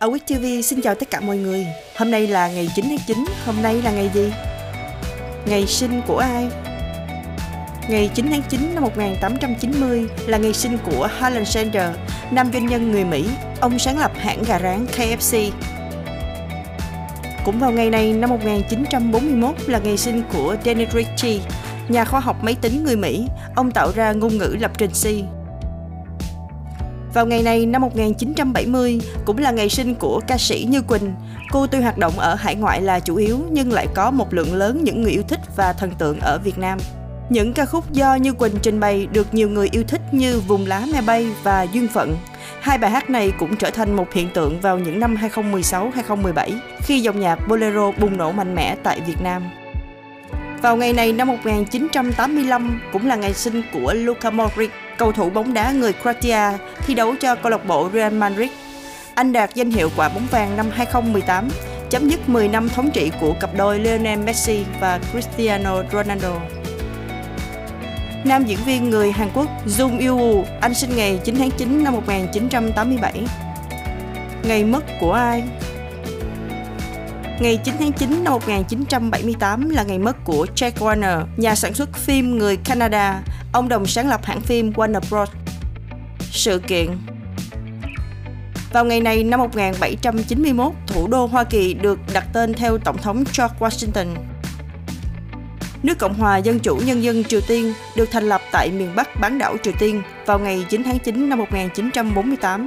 Ở Week TV xin chào tất cả mọi người. Hôm nay là ngày 9 tháng 9, hôm nay là ngày gì? Ngày sinh của ai? Ngày 9 tháng 9 năm 1890 là ngày sinh của Alexander, nam doanh nhân người Mỹ. Ông sáng lập hãng gà rán KFC. Cũng vào ngày này năm 1941 là ngày sinh của Dennis Ritchie, nhà khoa học máy tính người Mỹ. Ông tạo ra ngôn ngữ lập trình C. Vào ngày này năm 1970 cũng là ngày sinh của ca sĩ Như Quỳnh. Cô tuy hoạt động ở hải ngoại là chủ yếu nhưng lại có một lượng lớn những người yêu thích và thần tượng ở Việt Nam. Những ca khúc do Như Quỳnh trình bày được nhiều người yêu thích như Vùng lá me bay và Duyên phận. Hai bài hát này cũng trở thành một hiện tượng vào những năm 2016-2017 khi dòng nhạc bolero bùng nổ mạnh mẽ tại Việt Nam. Vào ngày này năm 1985 cũng là ngày sinh của Luca Modric, cầu thủ bóng đá người Croatia thi đấu cho câu lạc bộ Real Madrid. Anh đạt danh hiệu quả bóng vàng năm 2018, chấm dứt 10 năm thống trị của cặp đôi Lionel Messi và Cristiano Ronaldo. Nam diễn viên người Hàn Quốc Jung Yoo anh sinh ngày 9 tháng 9 năm 1987. Ngày mất của ai? Ngày 9 tháng 9 năm 1978 là ngày mất của Jack Warner, nhà sản xuất phim người Canada. Ông đồng sáng lập hãng phim Warner Bros. Sự kiện vào ngày này năm 1791, thủ đô Hoa Kỳ được đặt tên theo Tổng thống George Washington. Nước Cộng hòa Dân chủ Nhân dân Triều Tiên được thành lập tại miền Bắc bán đảo Triều Tiên vào ngày 9 tháng 9 năm 1948.